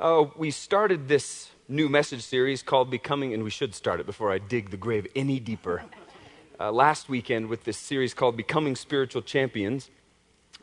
uh, we started this new message series called Becoming, and we should start it before I dig the grave any deeper. Uh, last weekend with this series called Becoming Spiritual Champions.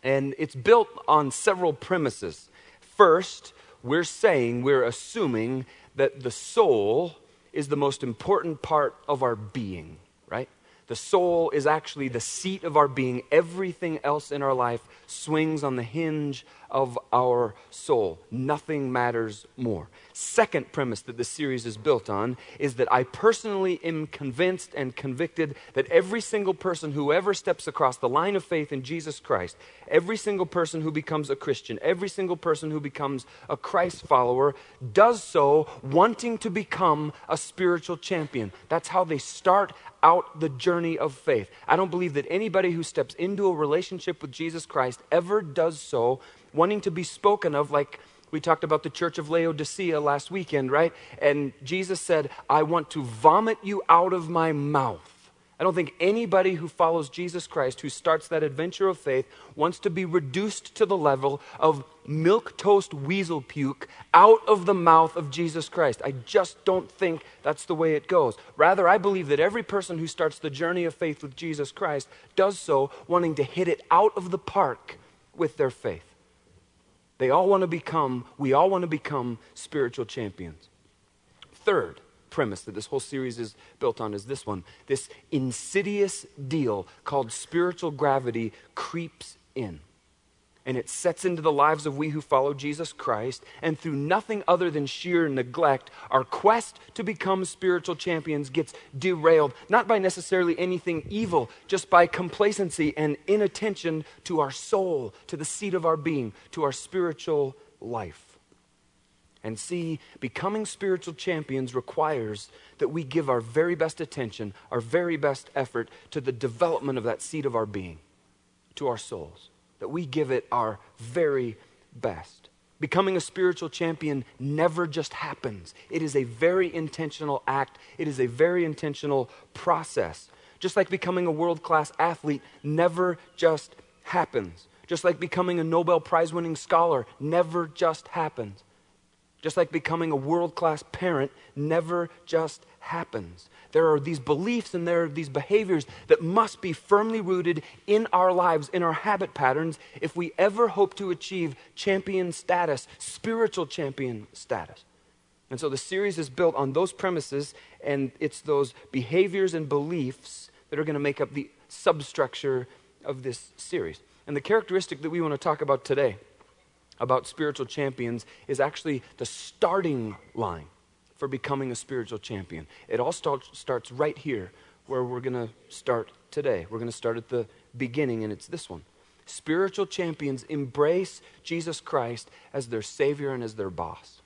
And it's built on several premises. First, we're saying, we're assuming that the soul is the most important part of our being, right? The soul is actually the seat of our being. Everything else in our life swings on the hinge of our soul. Nothing matters more. Second premise that this series is built on is that I personally am convinced and convicted that every single person who ever steps across the line of faith in Jesus Christ, every single person who becomes a Christian, every single person who becomes a Christ follower, does so wanting to become a spiritual champion. That's how they start out the journey of faith. I don't believe that anybody who steps into a relationship with Jesus Christ ever does so wanting to be spoken of like we talked about the church of Laodicea last weekend, right? And Jesus said, I want to vomit you out of my mouth. I don't think anybody who follows Jesus Christ, who starts that adventure of faith, wants to be reduced to the level of milk toast weasel puke out of the mouth of Jesus Christ. I just don't think that's the way it goes. Rather, I believe that every person who starts the journey of faith with Jesus Christ does so wanting to hit it out of the park with their faith. They all want to become, we all want to become spiritual champions. Third, premise that this whole series is built on is this one this insidious deal called spiritual gravity creeps in. And it sets into the lives of we who follow Jesus Christ. And through nothing other than sheer neglect, our quest to become spiritual champions gets derailed, not by necessarily anything evil, just by complacency and inattention to our soul, to the seat of our being, to our spiritual life. And see, becoming spiritual champions requires that we give our very best attention, our very best effort to the development of that seat of our being, to our souls. That we give it our very best. Becoming a spiritual champion never just happens. It is a very intentional act, it is a very intentional process. Just like becoming a world class athlete never just happens. Just like becoming a Nobel Prize winning scholar never just happens. Just like becoming a world class parent never just happens. There are these beliefs and there are these behaviors that must be firmly rooted in our lives, in our habit patterns, if we ever hope to achieve champion status, spiritual champion status. And so the series is built on those premises, and it's those behaviors and beliefs that are going to make up the substructure of this series. And the characteristic that we want to talk about today about spiritual champions is actually the starting line for becoming a spiritual champion. It all start, starts right here where we're going to start today. We're going to start at the beginning, and it's this one. Spiritual champions embrace Jesus Christ as their Savior and as their boss.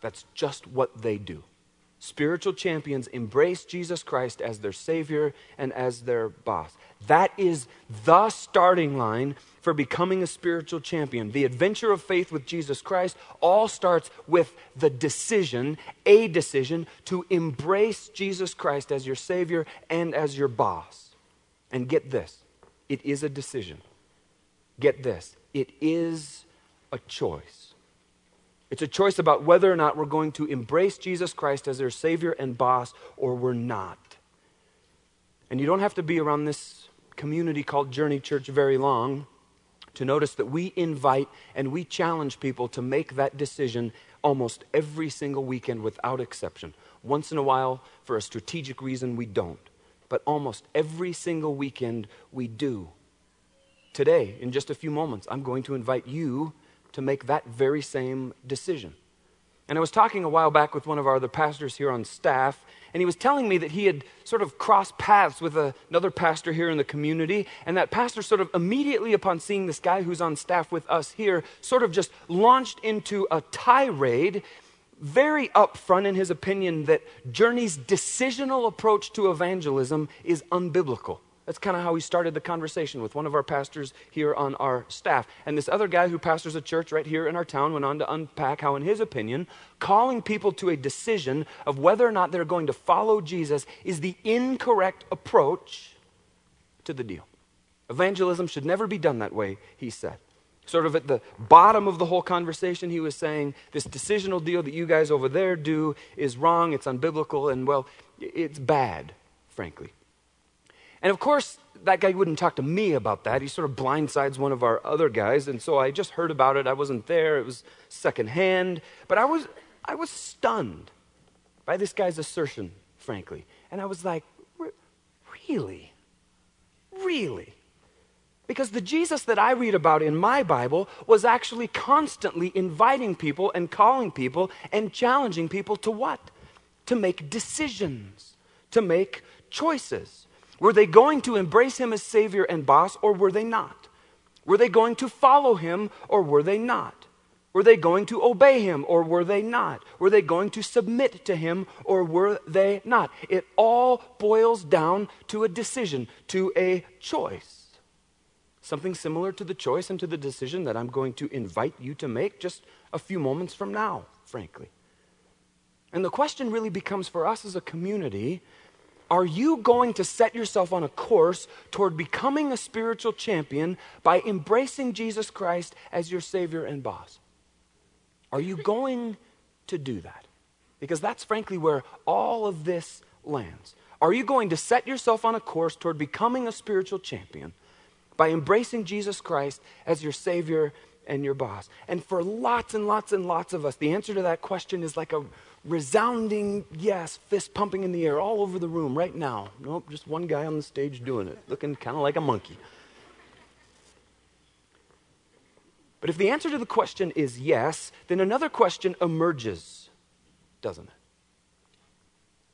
That's just what they do. Spiritual champions embrace Jesus Christ as their Savior and as their boss. That is the starting line for becoming a spiritual champion. The adventure of faith with Jesus Christ all starts with the decision, a decision, to embrace Jesus Christ as your Savior and as your boss. And get this it is a decision. Get this it is a choice. It's a choice about whether or not we're going to embrace Jesus Christ as our Savior and boss or we're not. And you don't have to be around this community called Journey Church very long to notice that we invite and we challenge people to make that decision almost every single weekend without exception. Once in a while, for a strategic reason, we don't. But almost every single weekend, we do. Today, in just a few moments, I'm going to invite you to make that very same decision. And I was talking a while back with one of our other pastors here on staff, and he was telling me that he had sort of crossed paths with a, another pastor here in the community. And that pastor, sort of immediately upon seeing this guy who's on staff with us here, sort of just launched into a tirade, very upfront in his opinion, that Journey's decisional approach to evangelism is unbiblical. That's kind of how we started the conversation with one of our pastors here on our staff. And this other guy who pastors a church right here in our town went on to unpack how, in his opinion, calling people to a decision of whether or not they're going to follow Jesus is the incorrect approach to the deal. Evangelism should never be done that way, he said. Sort of at the bottom of the whole conversation, he was saying, This decisional deal that you guys over there do is wrong, it's unbiblical, and well, it's bad, frankly. And of course, that guy wouldn't talk to me about that. He sort of blindsides one of our other guys, and so I just heard about it. I wasn't there, it was secondhand. But I was, I was stunned by this guy's assertion, frankly. And I was like, Really? Really? Because the Jesus that I read about in my Bible was actually constantly inviting people and calling people and challenging people to what? To make decisions, to make choices. Were they going to embrace him as Savior and boss, or were they not? Were they going to follow him, or were they not? Were they going to obey him, or were they not? Were they going to submit to him, or were they not? It all boils down to a decision, to a choice. Something similar to the choice and to the decision that I'm going to invite you to make just a few moments from now, frankly. And the question really becomes for us as a community are you going to set yourself on a course toward becoming a spiritual champion by embracing Jesus Christ as your Savior and boss? Are you going to do that? Because that's frankly where all of this lands. Are you going to set yourself on a course toward becoming a spiritual champion by embracing Jesus Christ as your Savior and your boss. And for lots and lots and lots of us, the answer to that question is like a resounding yes, fist pumping in the air all over the room right now. Nope, just one guy on the stage doing it, looking kind of like a monkey. But if the answer to the question is yes, then another question emerges, doesn't it?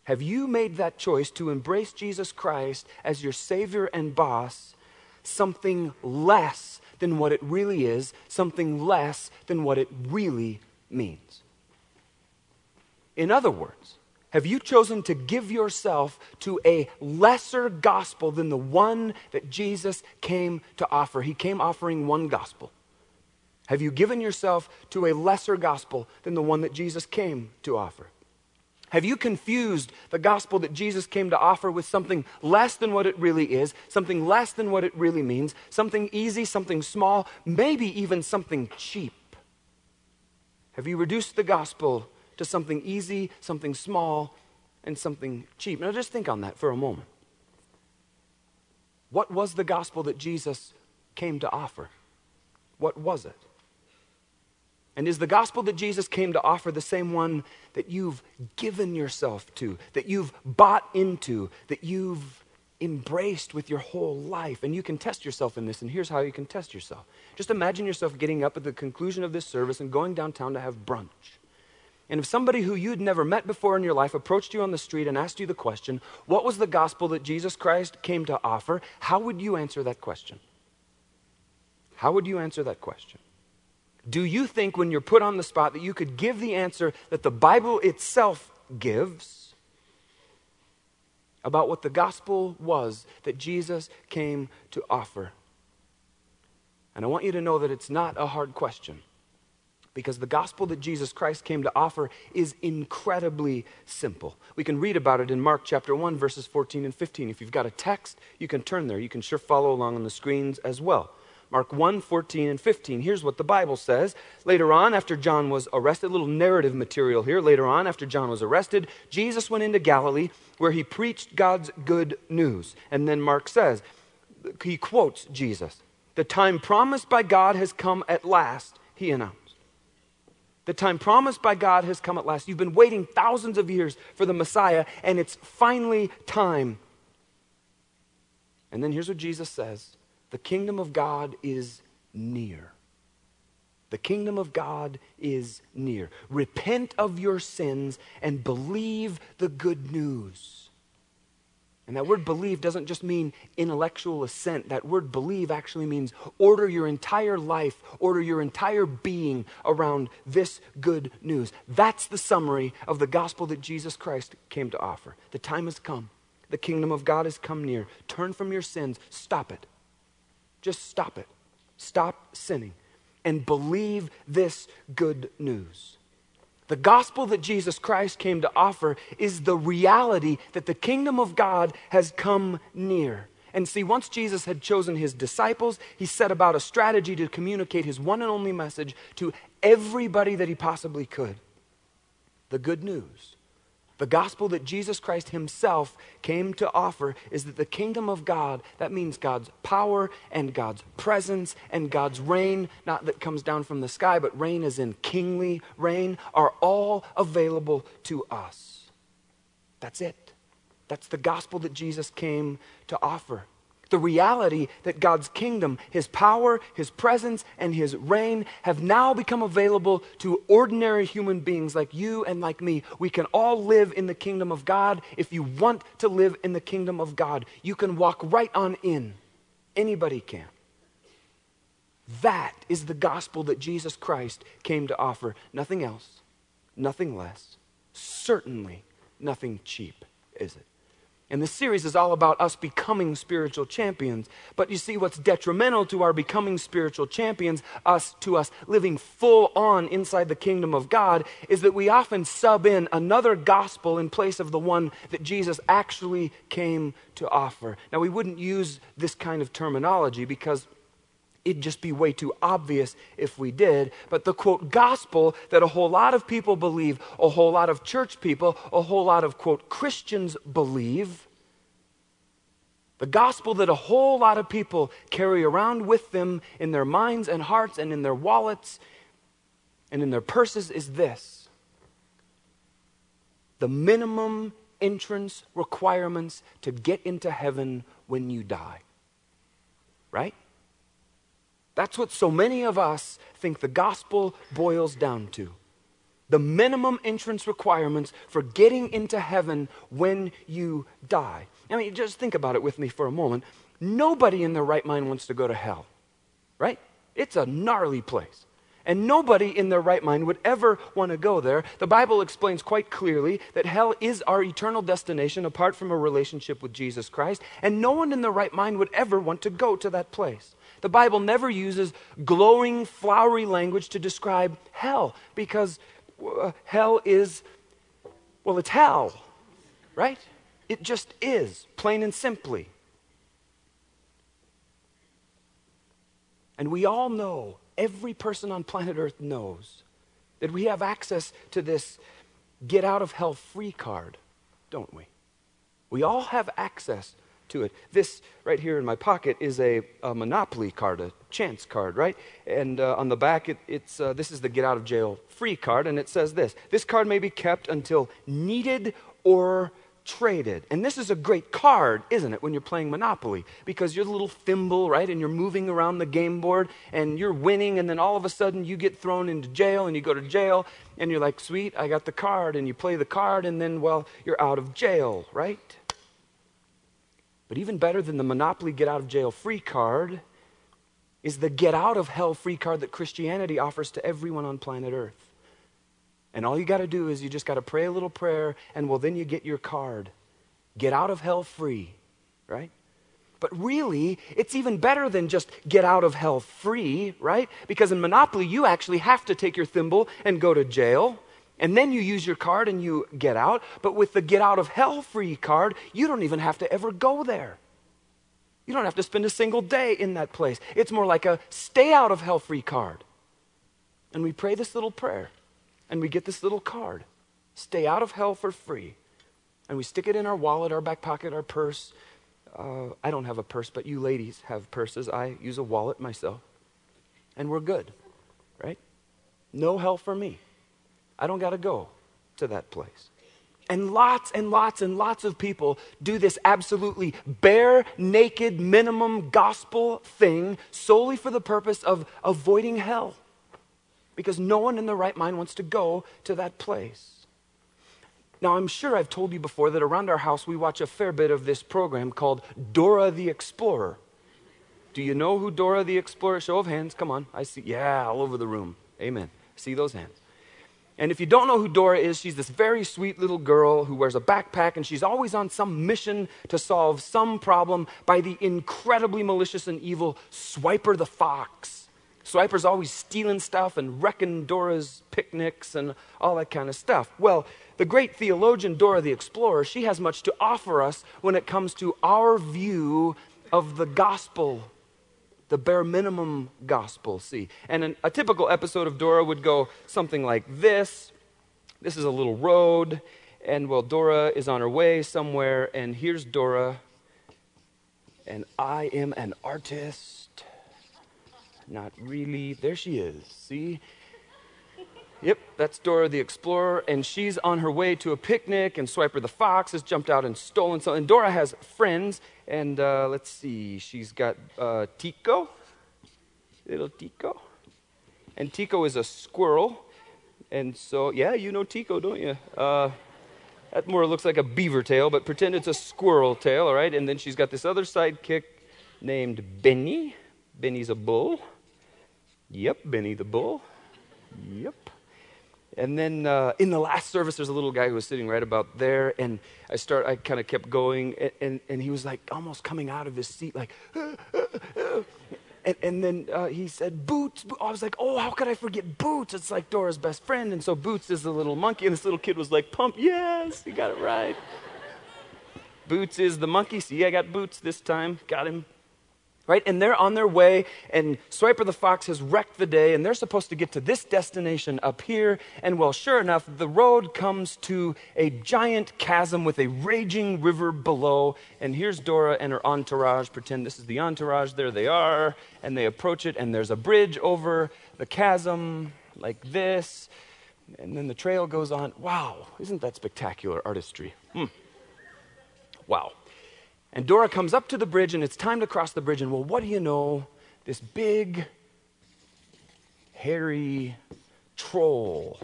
Have you made that choice to embrace Jesus Christ as your Savior and boss something less than what it really is, something less than what it really means. In other words, have you chosen to give yourself to a lesser gospel than the one that Jesus came to offer? He came offering one gospel. Have you given yourself to a lesser gospel than the one that Jesus came to offer? Have you confused the gospel that Jesus came to offer with something less than what it really is, something less than what it really means, something easy, something small, maybe even something cheap? Have you reduced the gospel to something easy, something small, and something cheap? Now just think on that for a moment. What was the gospel that Jesus came to offer? What was it? And is the gospel that Jesus came to offer the same one that you've given yourself to, that you've bought into, that you've embraced with your whole life? And you can test yourself in this, and here's how you can test yourself. Just imagine yourself getting up at the conclusion of this service and going downtown to have brunch. And if somebody who you'd never met before in your life approached you on the street and asked you the question, What was the gospel that Jesus Christ came to offer? How would you answer that question? How would you answer that question? Do you think, when you're put on the spot, that you could give the answer that the Bible itself gives about what the gospel was that Jesus came to offer? And I want you to know that it's not a hard question because the gospel that Jesus Christ came to offer is incredibly simple. We can read about it in Mark chapter 1, verses 14 and 15. If you've got a text, you can turn there. You can sure follow along on the screens as well. Mark 1 14 and 15. Here's what the Bible says. Later on, after John was arrested, a little narrative material here. Later on, after John was arrested, Jesus went into Galilee where he preached God's good news. And then Mark says, he quotes Jesus. The time promised by God has come at last, he announced. The time promised by God has come at last. You've been waiting thousands of years for the Messiah, and it's finally time. And then here's what Jesus says the kingdom of God is near. The kingdom of God is near. Repent of your sins and believe the good news. And that word believe doesn't just mean intellectual assent. That word believe actually means order your entire life, order your entire being around this good news. That's the summary of the gospel that Jesus Christ came to offer. The time has come. The kingdom of God has come near. Turn from your sins. Stop it. Just stop it. Stop sinning and believe this good news. The gospel that Jesus Christ came to offer is the reality that the kingdom of God has come near. And see, once Jesus had chosen his disciples, he set about a strategy to communicate his one and only message to everybody that he possibly could the good news. The gospel that Jesus Christ himself came to offer is that the kingdom of God, that means God's power and God's presence and God's reign, not that comes down from the sky, but reign as in kingly reign, are all available to us. That's it. That's the gospel that Jesus came to offer the reality that God's kingdom, His power, His presence, and His reign have now become available to ordinary human beings like you and like me. We can all live in the kingdom of God. If you want to live in the kingdom of God, you can walk right on in. Anybody can. That is the gospel that Jesus Christ came to offer. Nothing else, nothing less, certainly nothing cheap, is it? And this series is all about us becoming spiritual champions. But you see, what's detrimental to our becoming spiritual champions, us to us living full on inside the kingdom of God, is that we often sub in another gospel in place of the one that Jesus actually came to offer. Now, we wouldn't use this kind of terminology because it'd just be way too obvious if we did. But the quote gospel that a whole lot of people believe, a whole lot of church people, a whole lot of quote Christians believe, the gospel that a whole lot of people carry around with them in their minds and hearts and in their wallets and in their purses is this the minimum entrance requirements to get into heaven when you die. Right? That's what so many of us think the gospel boils down to. The minimum entrance requirements for getting into heaven when you die. I mean, just think about it with me for a moment. Nobody in their right mind wants to go to hell, right? It's a gnarly place. And nobody in their right mind would ever want to go there. The Bible explains quite clearly that hell is our eternal destination apart from a relationship with Jesus Christ. And no one in their right mind would ever want to go to that place. The Bible never uses glowing, flowery language to describe hell because uh, hell is, well, it's hell, right? It just is, plain and simply. And we all know, every person on planet Earth knows, that we have access to this get out of hell free card, don't we? We all have access to it. This right here in my pocket is a, a Monopoly card, a chance card, right? And uh, on the back, it, it's uh, this is the get out of jail free card, and it says this: This card may be kept until needed or traded. And this is a great card, isn't it, when you're playing Monopoly? Because you're the little thimble, right? And you're moving around the game board and you're winning, and then all of a sudden you get thrown into jail and you go to jail and you're like, sweet, I got the card. And you play the card, and then, well, you're out of jail, right? But even better than the Monopoly get out of jail free card is the get out of hell free card that Christianity offers to everyone on planet Earth. And all you got to do is you just got to pray a little prayer, and well, then you get your card. Get out of hell free, right? But really, it's even better than just get out of hell free, right? Because in Monopoly, you actually have to take your thimble and go to jail. And then you use your card and you get out. But with the get out of hell free card, you don't even have to ever go there. You don't have to spend a single day in that place. It's more like a stay out of hell free card. And we pray this little prayer and we get this little card stay out of hell for free. And we stick it in our wallet, our back pocket, our purse. Uh, I don't have a purse, but you ladies have purses. I use a wallet myself. And we're good, right? No hell for me. I don't got to go to that place. And lots and lots and lots of people do this absolutely bare, naked, minimum gospel thing solely for the purpose of avoiding hell. Because no one in their right mind wants to go to that place. Now, I'm sure I've told you before that around our house we watch a fair bit of this program called Dora the Explorer. Do you know who Dora the Explorer? Show of hands, come on. I see, yeah, all over the room. Amen. See those hands. And if you don't know who Dora is, she's this very sweet little girl who wears a backpack and she's always on some mission to solve some problem by the incredibly malicious and evil Swiper the Fox. Swiper's always stealing stuff and wrecking Dora's picnics and all that kind of stuff. Well, the great theologian Dora the Explorer, she has much to offer us when it comes to our view of the gospel, the bare minimum gospel. See, and an, a typical episode of Dora would go something like this. This is a little road, and well, Dora is on her way somewhere, and here's Dora, and I am an artist. Not really. There she is. See? Yep, that's Dora the Explorer, and she's on her way to a picnic, and Swiper the Fox has jumped out and stolen something. And Dora has friends, and uh, let's see, she's got uh, Tico, little Tico. And Tico is a squirrel, and so, yeah, you know Tico, don't you? Uh, that more looks like a beaver tail, but pretend it's a squirrel tail, all right? And then she's got this other sidekick named Benny. Benny's a bull. Yep, Benny the bull. Yep. And then uh, in the last service, there's a little guy who was sitting right about there, and I start. I kind of kept going, and, and, and, he was like almost coming out of his seat, like, and, and then uh, he said, Boots. I was like, oh, how could I forget Boots? It's like Dora's best friend, and so Boots is the little monkey, and this little kid was like, Pump, yes, you got it right. Boots is the monkey. See, I got Boots this time. Got him right? And they're on their way, and Swiper the Fox has wrecked the day, and they're supposed to get to this destination up here. And well, sure enough, the road comes to a giant chasm with a raging river below. And here's Dora and her entourage. Pretend this is the entourage. There they are. And they approach it, and there's a bridge over the chasm like this. And then the trail goes on. Wow, isn't that spectacular artistry? Hmm. Wow. And Dora comes up to the bridge, and it's time to cross the bridge. And well, what do you know? This big, hairy troll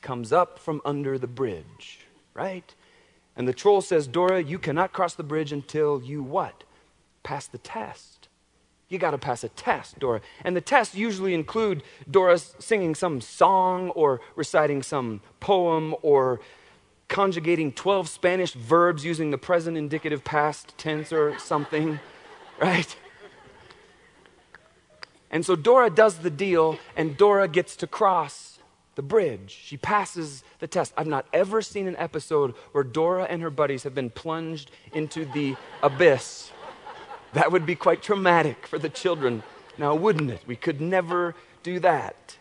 comes up from under the bridge, right? And the troll says, Dora, you cannot cross the bridge until you what? Pass the test. You got to pass a test, Dora. And the tests usually include Dora singing some song or reciting some poem or conjugating 12 Spanish verbs using the present indicative past tense or something, right? And so Dora does the deal, and Dora gets to cross the bridge. She passes the test. I've not ever seen an episode where Dora and her buddies have been plunged into the abyss. That would be quite traumatic for the children, now wouldn't it? We could never do that.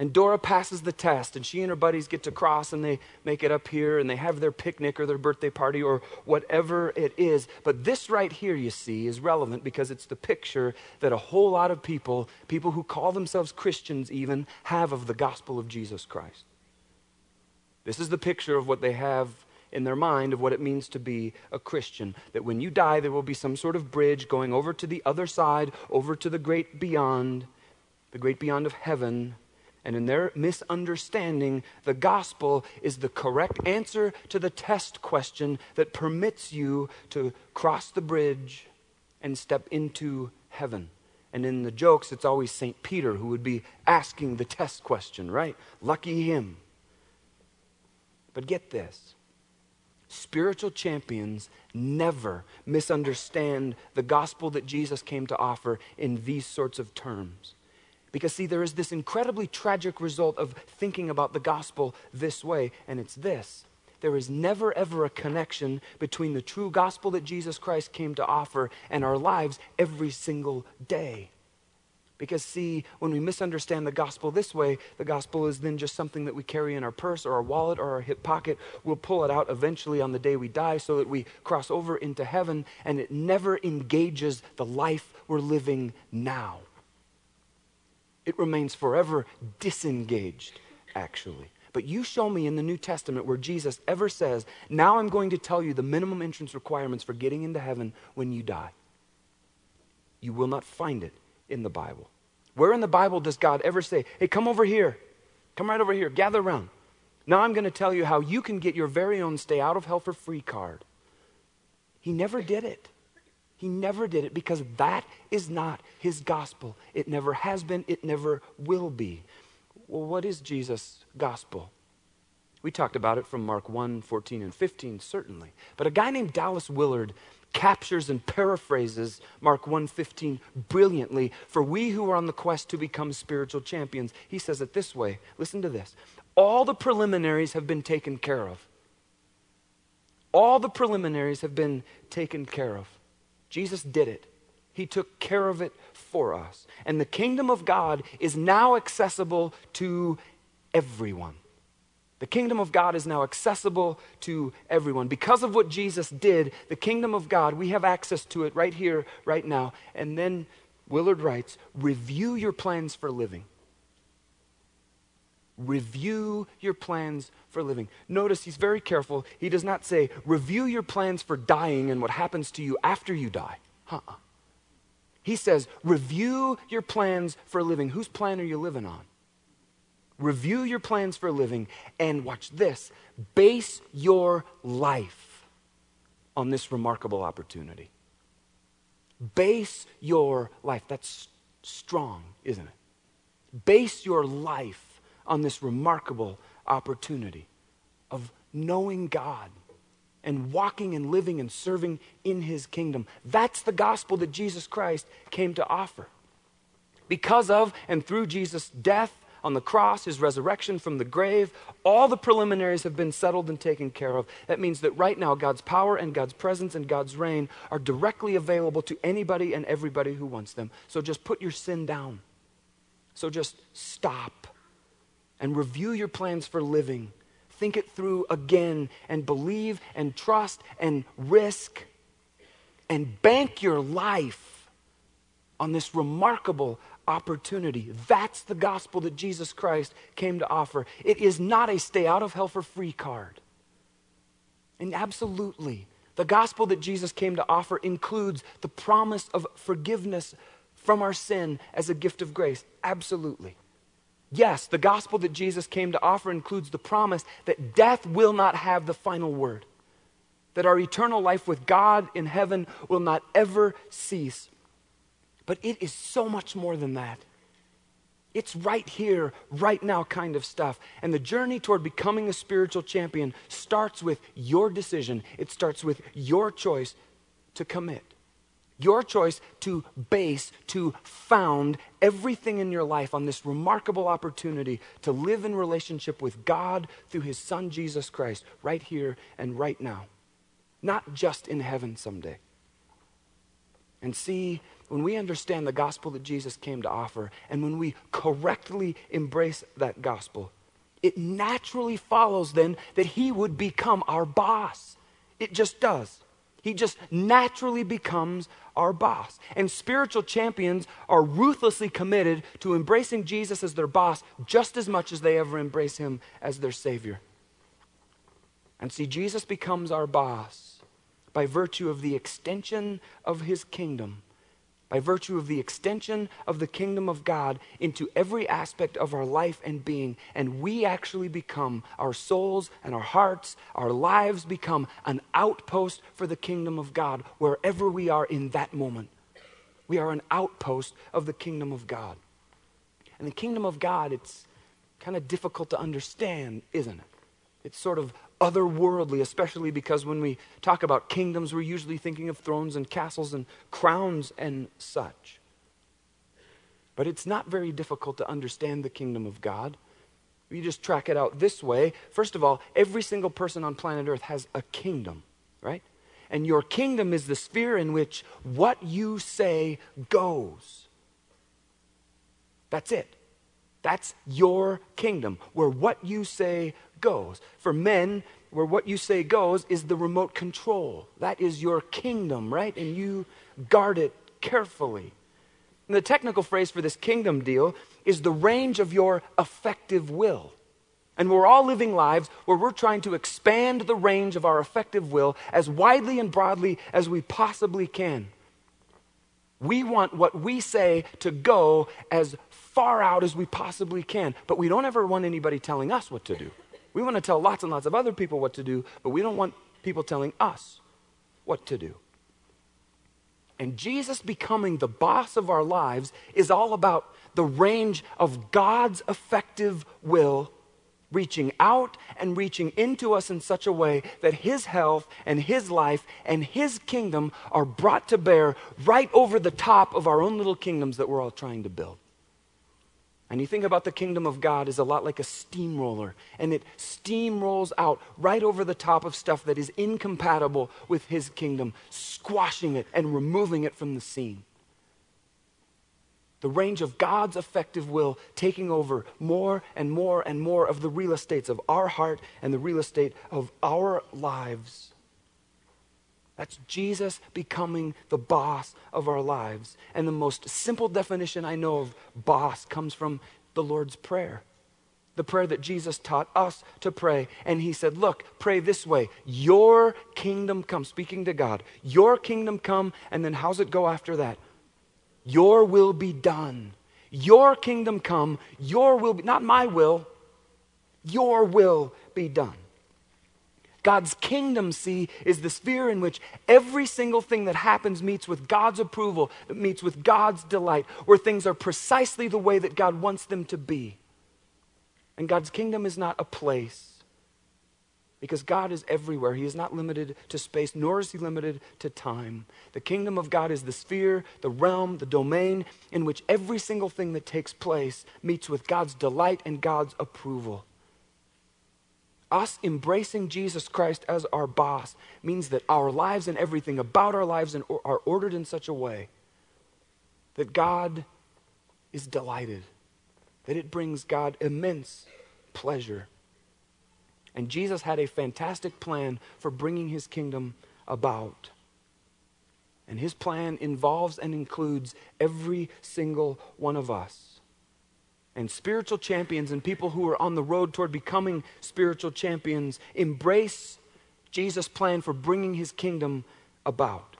And Dora passes the test, and she and her buddies get to cross, and they make it up here, and they have their picnic or their birthday party or whatever it is. But this right here, you see, is relevant because it's the picture that a whole lot of people, people who call themselves Christians even, have of the gospel of Jesus Christ. This is the picture of what they have in their mind of what it means to be a Christian. That when you die, there will be some sort of bridge going over to the other side, over to the great beyond, the great beyond of heaven and in their misunderstanding, the gospel is the correct answer to the test question that permits you to cross the bridge and step into heaven. And in the jokes, it's always St. Peter who would be asking the test question, right? Lucky him. But get this spiritual champions never misunderstand the gospel that Jesus came to offer in these sorts of terms. Because, see, there is this incredibly tragic result of thinking about the gospel this way, and it's this. There is never, ever a connection between the true gospel that Jesus Christ came to offer and our lives every single day. Because, see, when we misunderstand the gospel this way, the gospel is then just something that we carry in our purse or our wallet or our hip pocket. We'll pull it out eventually on the day we die so that we cross over into heaven, and it never engages the life we're living now it remains forever disengaged, actually. But you show me in the New Testament where Jesus ever says, Now I'm going to tell you the minimum entrance requirements for getting into heaven when you die. You will not find it in the Bible. Where in the Bible does God ever say, Hey, come over here, come right over here, gather around? Now I'm going to tell you how you can get your very own stay out of hell for free card. He never did it. He never did it because that is not his gospel. It never has been, it never will be. Well, what is Jesus' gospel? We talked about it from Mark 1 14 and 15, certainly. But a guy named Dallas Willard captures and paraphrases Mark 1:15 brilliantly for we who are on the quest to become spiritual champions. He says it this way. Listen to this. All the preliminaries have been taken care of. All the preliminaries have been taken care of. Jesus did it. He took care of it for us. And the kingdom of God is now accessible to everyone. The kingdom of God is now accessible to everyone. Because of what Jesus did, the kingdom of God, we have access to it right here, right now. And then Willard writes review your plans for living. Review your plans for living. Notice he's very careful. He does not say, review your plans for dying and what happens to you after you die. He says, review your plans for living. Whose plan are you living on? Review your plans for living and watch this base your life on this remarkable opportunity. Base your life. That's strong, isn't it? Base your life on this remarkable opportunity of knowing God and walking and living and serving in his kingdom. That's the gospel that Jesus Christ came to offer. Because of and through Jesus' death, on the cross, his resurrection from the grave, all the preliminaries have been settled and taken care of. That means that right now, God's power and God's presence and God's reign are directly available to anybody and everybody who wants them. So just put your sin down. So just stop and review your plans for living. Think it through again and believe and trust and risk and bank your life on this remarkable opportunity. That's the gospel that Jesus Christ came to offer. It is not a stay out of hell for free card. And absolutely, the gospel that Jesus came to offer includes the promise of forgiveness from our sin as a gift of grace. Absolutely. Yes, the gospel that Jesus came to offer includes the promise that death will not have the final word, that our eternal life with God in heaven will not ever cease. But it is so much more than that. It's right here, right now kind of stuff. And the journey toward becoming a spiritual champion starts with your decision, it starts with your choice to commit. Your choice to base, to found everything in your life on this remarkable opportunity to live in relationship with God through His Son Jesus Christ, right here and right now. Not just in heaven someday. And see when we understand the gospel that Jesus came to offer, and when we correctly embrace that gospel, it naturally follows then that he would become our boss. It just does. He just naturally becomes our boss. And spiritual champions are ruthlessly committed to embracing Jesus as their boss just as much as they ever embrace him as their Savior. And see, Jesus becomes our boss by virtue of the extension of his kingdom by virtue of the extension of the kingdom of God into every aspect of our life and being. And we actually become, our souls and our hearts, our lives become an outpost for the kingdom of God wherever we are in that moment. We are an outpost of the kingdom of God. And the kingdom of God, it's kind of difficult to understand, isn't it? It's sort of otherworldly, especially because when we talk about kingdoms, we're usually thinking of thrones and castles and crowns and such. But it's not very difficult to understand the kingdom of God. You just track it out this way. First of all, every single person on planet Earth has a kingdom, right? And your kingdom is the sphere in which what you say goes. That's it. That's your kingdom, where what you say goes. For men, where what you say goes is the remote control. That is your kingdom, right? And you guard it carefully. And the technical phrase for this kingdom deal is the range of your effective will. And we're all living lives where we're trying to expand the range of our effective will as widely and broadly as we possibly can. We want what we say to go as far out as we possibly can, but we don't ever want anybody telling us what to do. We want to tell lots and lots of other people what to do, but we don't want people telling us what to do. And Jesus becoming the boss of our lives is all about the range of God's effective will reaching out and reaching into us in such a way that His health and His life and His kingdom are brought to bear right over the top of our own little kingdoms that we're all trying to build. And you think about the kingdom of God is a lot like a steamroller, and it steamrolls out right over the top of stuff that is incompatible with his kingdom, squashing it and removing it from the scene. The range of God's effective will taking over more and more and more of the real estates of our heart and the real estate of our lives. That's Jesus becoming the boss of our lives. And the most simple definition I know of boss comes from the Lord's Prayer. The prayer that Jesus taught us to pray. And he said, Look, pray this way Your kingdom come, speaking to God. Your kingdom come. And then how's it go after that? Your will be done. Your kingdom come. Your will be, not my will, your will be done. God's kingdom, see, is the sphere in which every single thing that happens meets with God's approval, meets with God's delight, where things are precisely the way that God wants them to be. And God's kingdom is not a place, because God is everywhere. He is not limited to space, nor is He limited to time. The kingdom of God is the sphere, the realm, the domain in which every single thing that takes place meets with God's delight and God's approval. Us embracing Jesus Christ as our boss means that our lives and everything about our lives are ordered in such a way that God is delighted, that it brings God immense pleasure. And Jesus had a fantastic plan for bringing his kingdom about. And his plan involves and includes every single one of us and spiritual champions and people who are on the road toward becoming spiritual champions embrace Jesus' plan for bringing his kingdom about.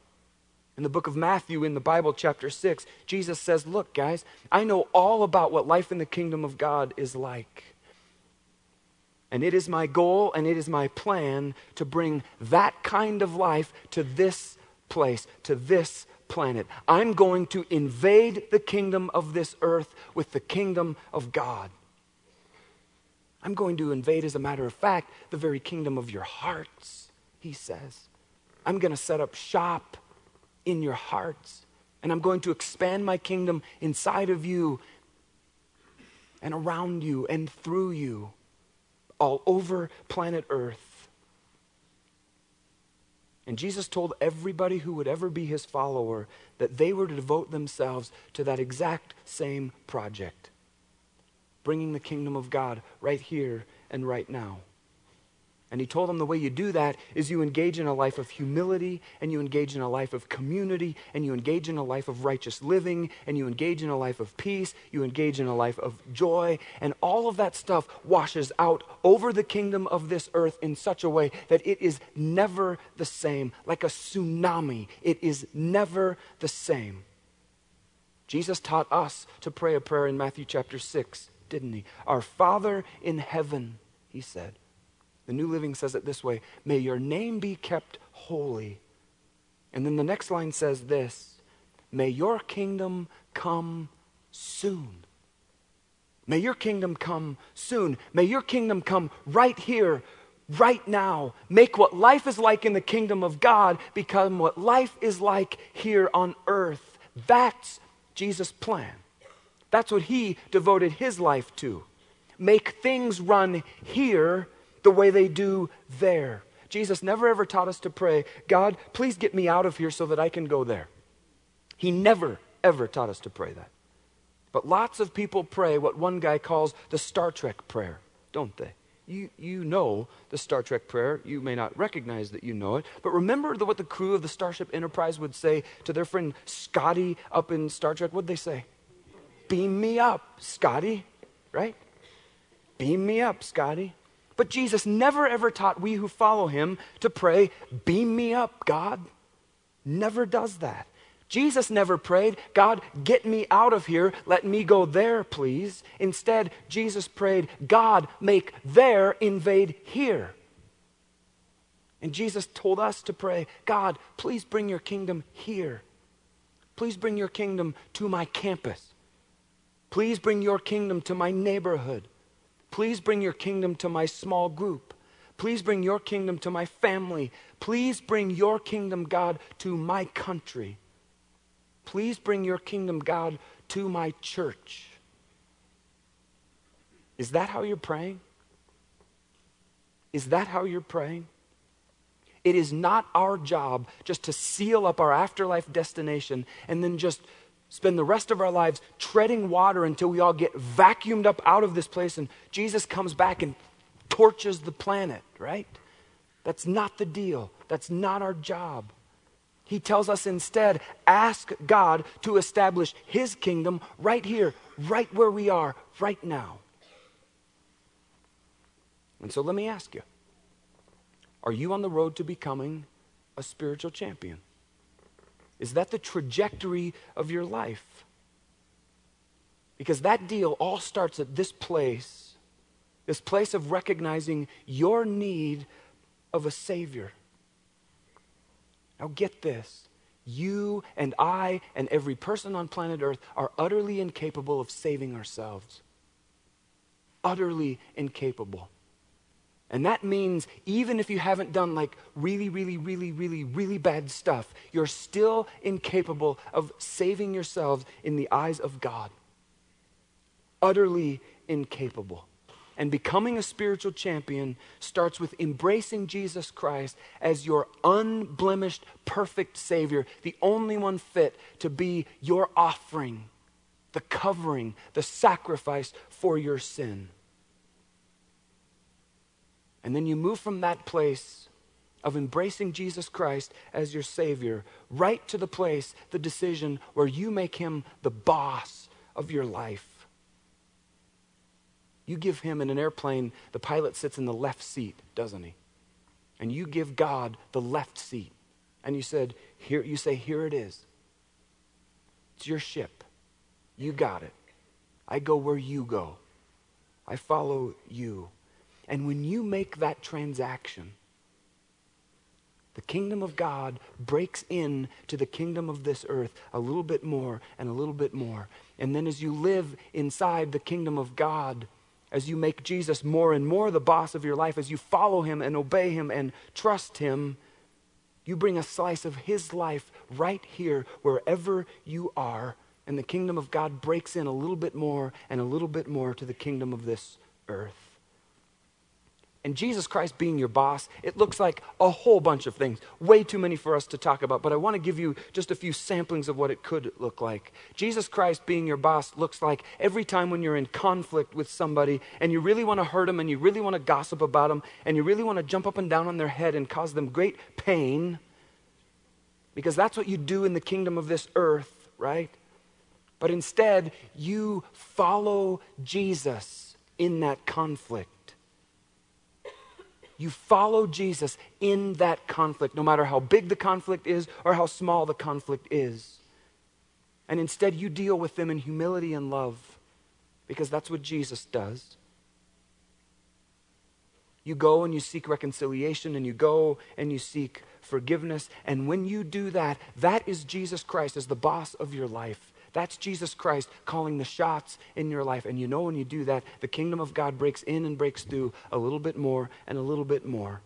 In the book of Matthew, in the Bible, chapter 6, Jesus says, Look, guys, I know all about what life in the kingdom of God is like. And it is my goal and it is my plan to bring that kind of life to this place, to this planet. I'm going to invade the kingdom of this earth with the kingdom of God. I'm going to invade, as a matter of fact, the very kingdom of your hearts, he says. I'm going to set up shop in your hearts, and I'm going to expand my kingdom inside of you and around you and through you all over planet Earth. And Jesus told everybody who would ever be his follower that they were to devote themselves to that exact same project bringing the kingdom of God right here and right now. And he told them the way you do that is you engage in a life of humility, and you engage in a life of community, and you engage in a life of righteous living, and you engage in a life of peace, you engage in a life of joy, and all of that stuff washes out over the kingdom of this earth in such a way that it is never the same. Like a tsunami, it is never the same. Jesus taught us to pray a prayer in Matthew chapter 6, didn't he? Our Father in heaven, he said. The New Living says it this way May your name be kept holy. And then the next line says this May your kingdom come soon. May your kingdom come soon. May your kingdom come right here, right now. Make what life is like in the kingdom of God become what life is like here on earth. That's Jesus' plan. That's what he devoted his life to. Make things run here the way they do there. Jesus never ever taught us to pray, God, please get me out of here so that I can go there. He never, ever taught us to pray that. But lots of people pray what one guy calls the Star Trek prayer, don't they? You, you know the Star Trek prayer. You may not recognize that you know it. But remember the, what the crew of the Starship Enterprise would say to their friend Scotty up in Star Trek? What'd they say? Beam me up, Scotty, right? Beam me up, Scotty. But Jesus never ever taught we who follow him to pray, Beam me up, God. Never does that. Jesus never prayed, God, get me out of here, let me go there, please. Instead, Jesus prayed, God, make there invade here. And Jesus told us to pray, God, please bring your kingdom here. Please bring your kingdom to my campus. Please bring your kingdom to my neighborhood. Please bring your kingdom to my small group. Please bring your kingdom to my family. Please bring your kingdom, God, to my country. Please bring your kingdom, God, to my church. Is that how you're praying? Is that how you're praying? It is not our job just to seal up our afterlife destination and then just spend the rest of our lives treading water until we all get vacuumed up out of this place and Jesus comes back and torches the planet, right? That's not the deal. That's not our job. He tells us instead ask God to establish His kingdom right here, right where we are, right now. And so let me ask you are you on the road to becoming a spiritual champion? Is that the trajectory of your life? Because that deal all starts at this place, this place of recognizing your need of a Savior. Now, get this. You and I and every person on planet Earth are utterly incapable of saving ourselves. Utterly incapable. And that means even if you haven't done like really, really, really, really, really bad stuff, you're still incapable of saving yourselves in the eyes of God. Utterly incapable. And becoming a spiritual champion starts with embracing Jesus Christ as your unblemished, perfect Savior, the only one fit to be your offering, the covering, the sacrifice for your sin. And then you move from that place of embracing Jesus Christ as your Savior right to the place, the decision where you make Him the boss of your life. You give him in an airplane, the pilot sits in the left seat, doesn't he? And you give God the left seat. And you said, here you say, here it is. It's your ship. You got it. I go where you go. I follow you. And when you make that transaction, the kingdom of God breaks in to the kingdom of this earth a little bit more and a little bit more. And then as you live inside the kingdom of God, as you make Jesus more and more the boss of your life, as you follow him and obey him and trust him, you bring a slice of his life right here, wherever you are, and the kingdom of God breaks in a little bit more and a little bit more to the kingdom of this earth and Jesus Christ being your boss, it looks like a whole bunch of things. Way too many for us to talk about, but I want to give you just a few samplings of what it could look like. Jesus Christ being your boss looks like every time when you're in conflict with somebody and you really want to hurt them and you really want to gossip about them and you really want to jump up and down on their head and cause them great pain, because that's what you do in the kingdom of this earth, right? But instead, you follow Jesus in that conflict. You follow Jesus in that conflict, no matter how big the conflict is or how small the conflict is. And instead, you deal with them in humility and love because that's what Jesus does. You go and you seek reconciliation and you go and you seek forgiveness. And when you do that, that is Jesus Christ as the boss of your life. That's Jesus Christ calling the shots in your life. And you know when you do that, the kingdom of God breaks in and breaks through a little bit more and a little bit more.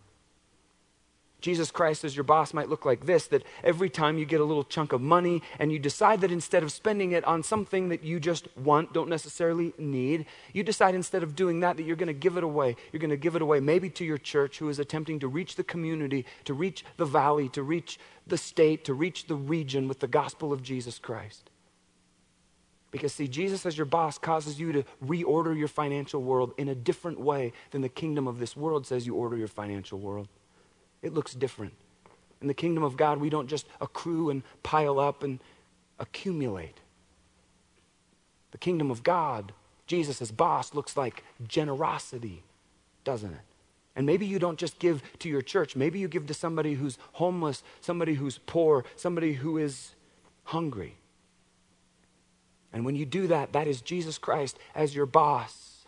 Jesus Christ as your boss might look like this that every time you get a little chunk of money and you decide that instead of spending it on something that you just want, don't necessarily need, you decide instead of doing that that you're going to give it away. You're going to give it away maybe to your church who is attempting to reach the community, to reach the valley, to reach the state, to reach the region with the gospel of Jesus Christ. Because, see, Jesus as your boss causes you to reorder your financial world in a different way than the kingdom of this world says you order your financial world. It looks different. In the kingdom of God, we don't just accrue and pile up and accumulate. The kingdom of God, Jesus as boss, looks like generosity, doesn't it? And maybe you don't just give to your church. Maybe you give to somebody who's homeless, somebody who's poor, somebody who is hungry. And when you do that, that is Jesus Christ as your boss.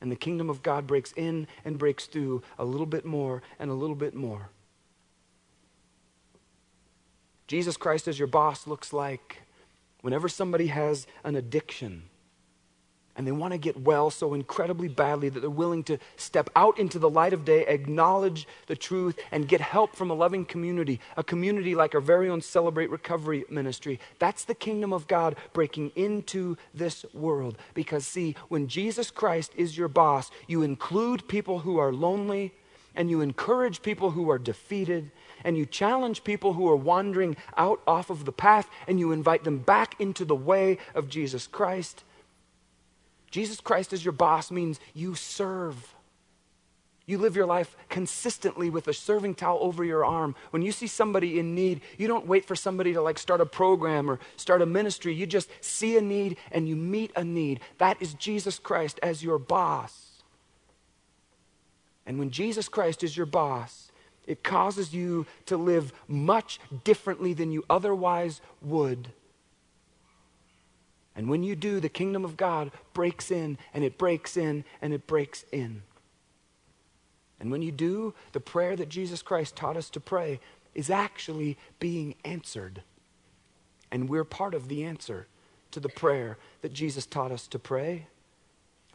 And the kingdom of God breaks in and breaks through a little bit more and a little bit more. Jesus Christ as your boss looks like whenever somebody has an addiction and they want to get well so incredibly badly that they're willing to step out into the light of day, acknowledge the truth, and get help from a loving community, a community like our very own Celebrate Recovery ministry. That's the kingdom of God breaking into this world. Because, see, when Jesus Christ is your boss, you include people who are lonely, and you encourage people who are defeated, and you challenge people who are wandering out off of the path, and you invite them back into the way of Jesus Christ. Jesus Christ as your boss means you serve. You live your life consistently with a serving towel over your arm. When you see somebody in need, you don't wait for somebody to like start a program or start a ministry. You just see a need and you meet a need. That is Jesus Christ as your boss. And when Jesus Christ is your boss, it causes you to live much differently than you otherwise would. And when you do, the kingdom of God breaks in and it breaks in and it breaks in. And when you do, the prayer that Jesus Christ taught us to pray is actually being answered. And we're part of the answer to the prayer that Jesus taught us to pray.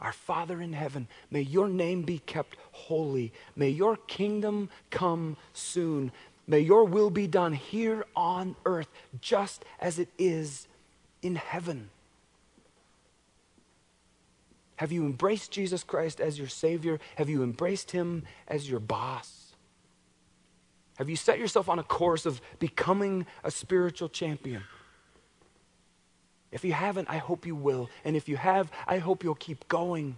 Our Father in heaven, may your name be kept holy. May your kingdom come soon. May your will be done here on earth just as it is in heaven. Have you embraced Jesus Christ as your Savior? Have you embraced Him as your boss? Have you set yourself on a course of becoming a spiritual champion? If you haven't, I hope you will. And if you have, I hope you'll keep going,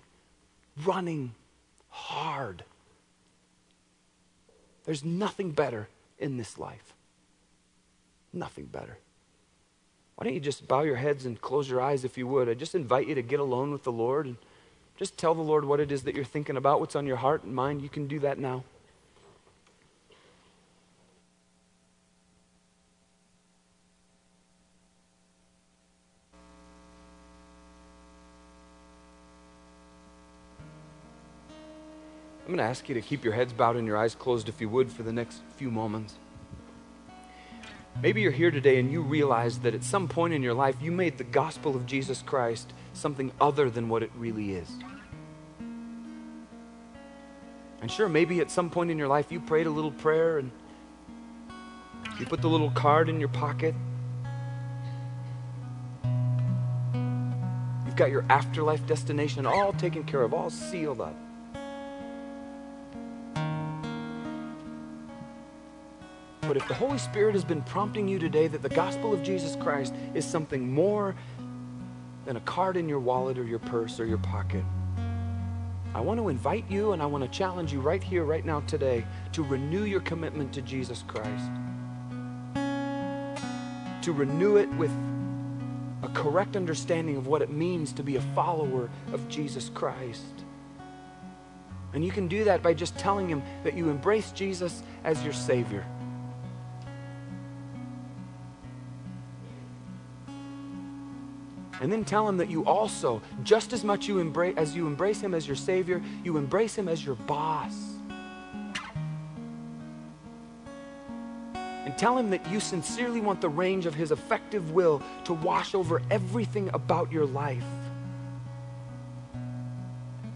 running hard. There's nothing better in this life. Nothing better. Why don't you just bow your heads and close your eyes if you would? I just invite you to get alone with the Lord and just tell the Lord what it is that you're thinking about, what's on your heart and mind. You can do that now. I'm going to ask you to keep your heads bowed and your eyes closed, if you would, for the next few moments. Maybe you're here today and you realize that at some point in your life you made the gospel of Jesus Christ something other than what it really is. And sure, maybe at some point in your life you prayed a little prayer and you put the little card in your pocket. You've got your afterlife destination all taken care of, all sealed up. But if the Holy Spirit has been prompting you today that the gospel of Jesus Christ is something more than a card in your wallet or your purse or your pocket, I want to invite you and I want to challenge you right here, right now, today, to renew your commitment to Jesus Christ. To renew it with a correct understanding of what it means to be a follower of Jesus Christ. And you can do that by just telling him that you embrace Jesus as your Savior. And then tell him that you also, just as much you embrace, as you embrace him as your Savior, you embrace him as your boss. And tell him that you sincerely want the range of his effective will to wash over everything about your life.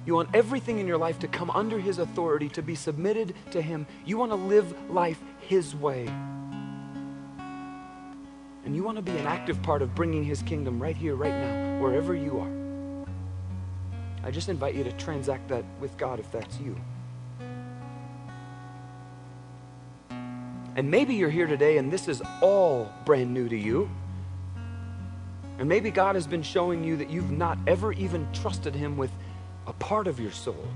You want everything in your life to come under his authority, to be submitted to him. You want to live life his way. And you want to be an active part of bringing his kingdom right here, right now, wherever you are. I just invite you to transact that with God if that's you. And maybe you're here today and this is all brand new to you. And maybe God has been showing you that you've not ever even trusted Him with a part of your soul.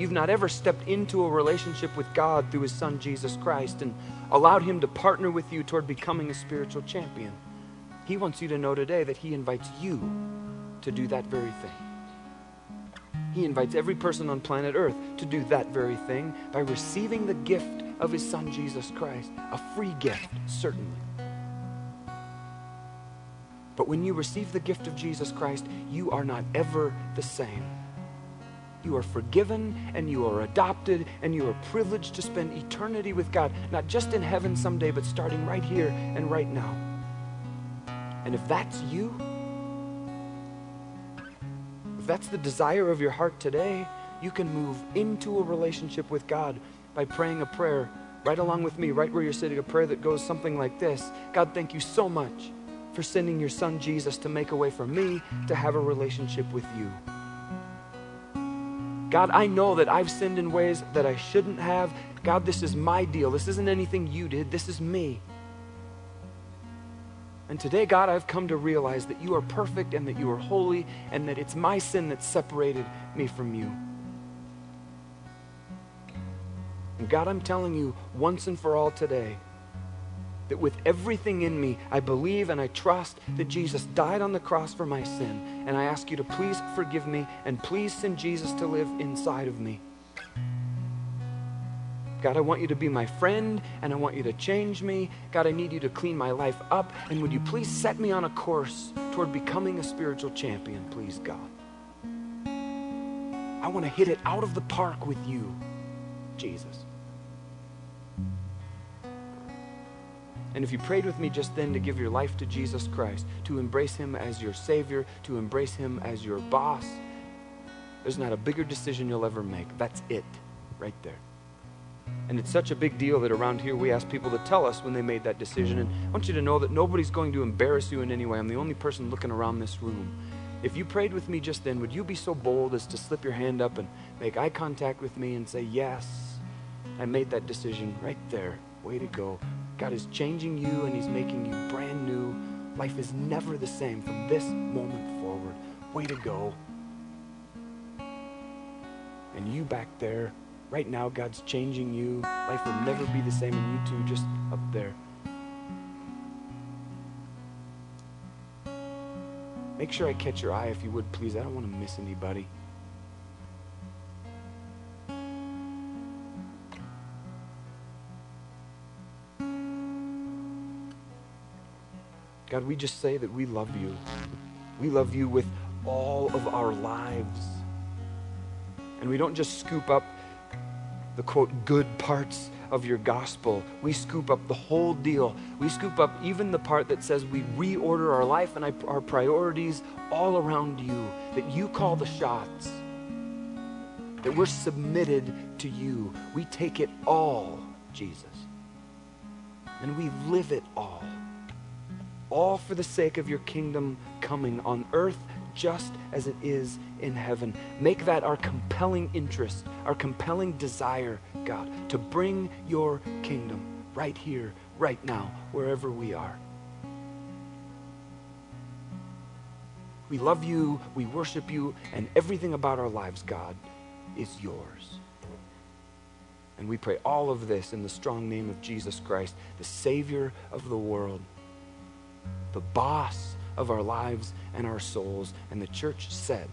You've not ever stepped into a relationship with God through His Son Jesus Christ and allowed Him to partner with you toward becoming a spiritual champion. He wants you to know today that He invites you to do that very thing. He invites every person on planet Earth to do that very thing by receiving the gift of His Son Jesus Christ. A free gift, certainly. But when you receive the gift of Jesus Christ, you are not ever the same. You are forgiven and you are adopted and you are privileged to spend eternity with God, not just in heaven someday, but starting right here and right now. And if that's you, If that's the desire of your heart today, you can move into a relationship with God by praying a prayer right along with me, right where you're sitting, a prayer that goes something like this God, thank you so much for sending your son Jesus to make a way for me to have a relationship with you. God, I know that I've sinned in ways that I shouldn't have. God, this is my deal. This isn't anything you did. This is me. And today, God, I've come to realize that you are perfect and that you are holy and that it's my sin that separated me from you. And God, I'm telling you once and for all today that with everything in me, I believe and I trust that Jesus died on the cross for my sin. And I ask you to please forgive me and please send Jesus to live inside of me. God, I want you to be my friend and I want you to change me. God, I need you to clean my life up. And would you please set me on a course toward becoming a spiritual champion, please, God? I want to hit it out of the park with you, Jesus. And if you prayed with me just then to give your life to Jesus Christ, to embrace Him as your Savior, to embrace Him as your boss, there's not a bigger decision you'll ever make. That's it, right there. And it's such a big deal that around here we ask people to tell us when they made that decision. And I want you to know that nobody's going to embarrass you in any way. I'm the only person looking around this room. If you prayed with me just then, would you be so bold as to slip your hand up and make eye contact with me and say, Yes, I made that decision right there. Way to go. God is changing you and He's making you brand new. Life is never the same from this moment forward. Way to go. And you back there, right now, God's changing you. Life will never be the same, and you too, just up there. Make sure I catch your eye if you would, please. I don't want to miss anybody. God, we just say that we love you. We love you with all of our lives. And we don't just scoop up the quote good parts of your gospel. We scoop up the whole deal. We scoop up even the part that says we reorder our life and our priorities all around you, that you call the shots, that we're submitted to you. We take it all, Jesus, and we live it all all for the sake of your kingdom coming on earth just as it is in heaven. Make that our compelling interest, our compelling desire, God, to bring your kingdom right here, right now, wherever we are. We love you, we worship you, and everything about our lives, God, is yours. And we pray all of this in the strong name of Jesus Christ, the Savior of the world the boss of our lives and our souls. And the church said,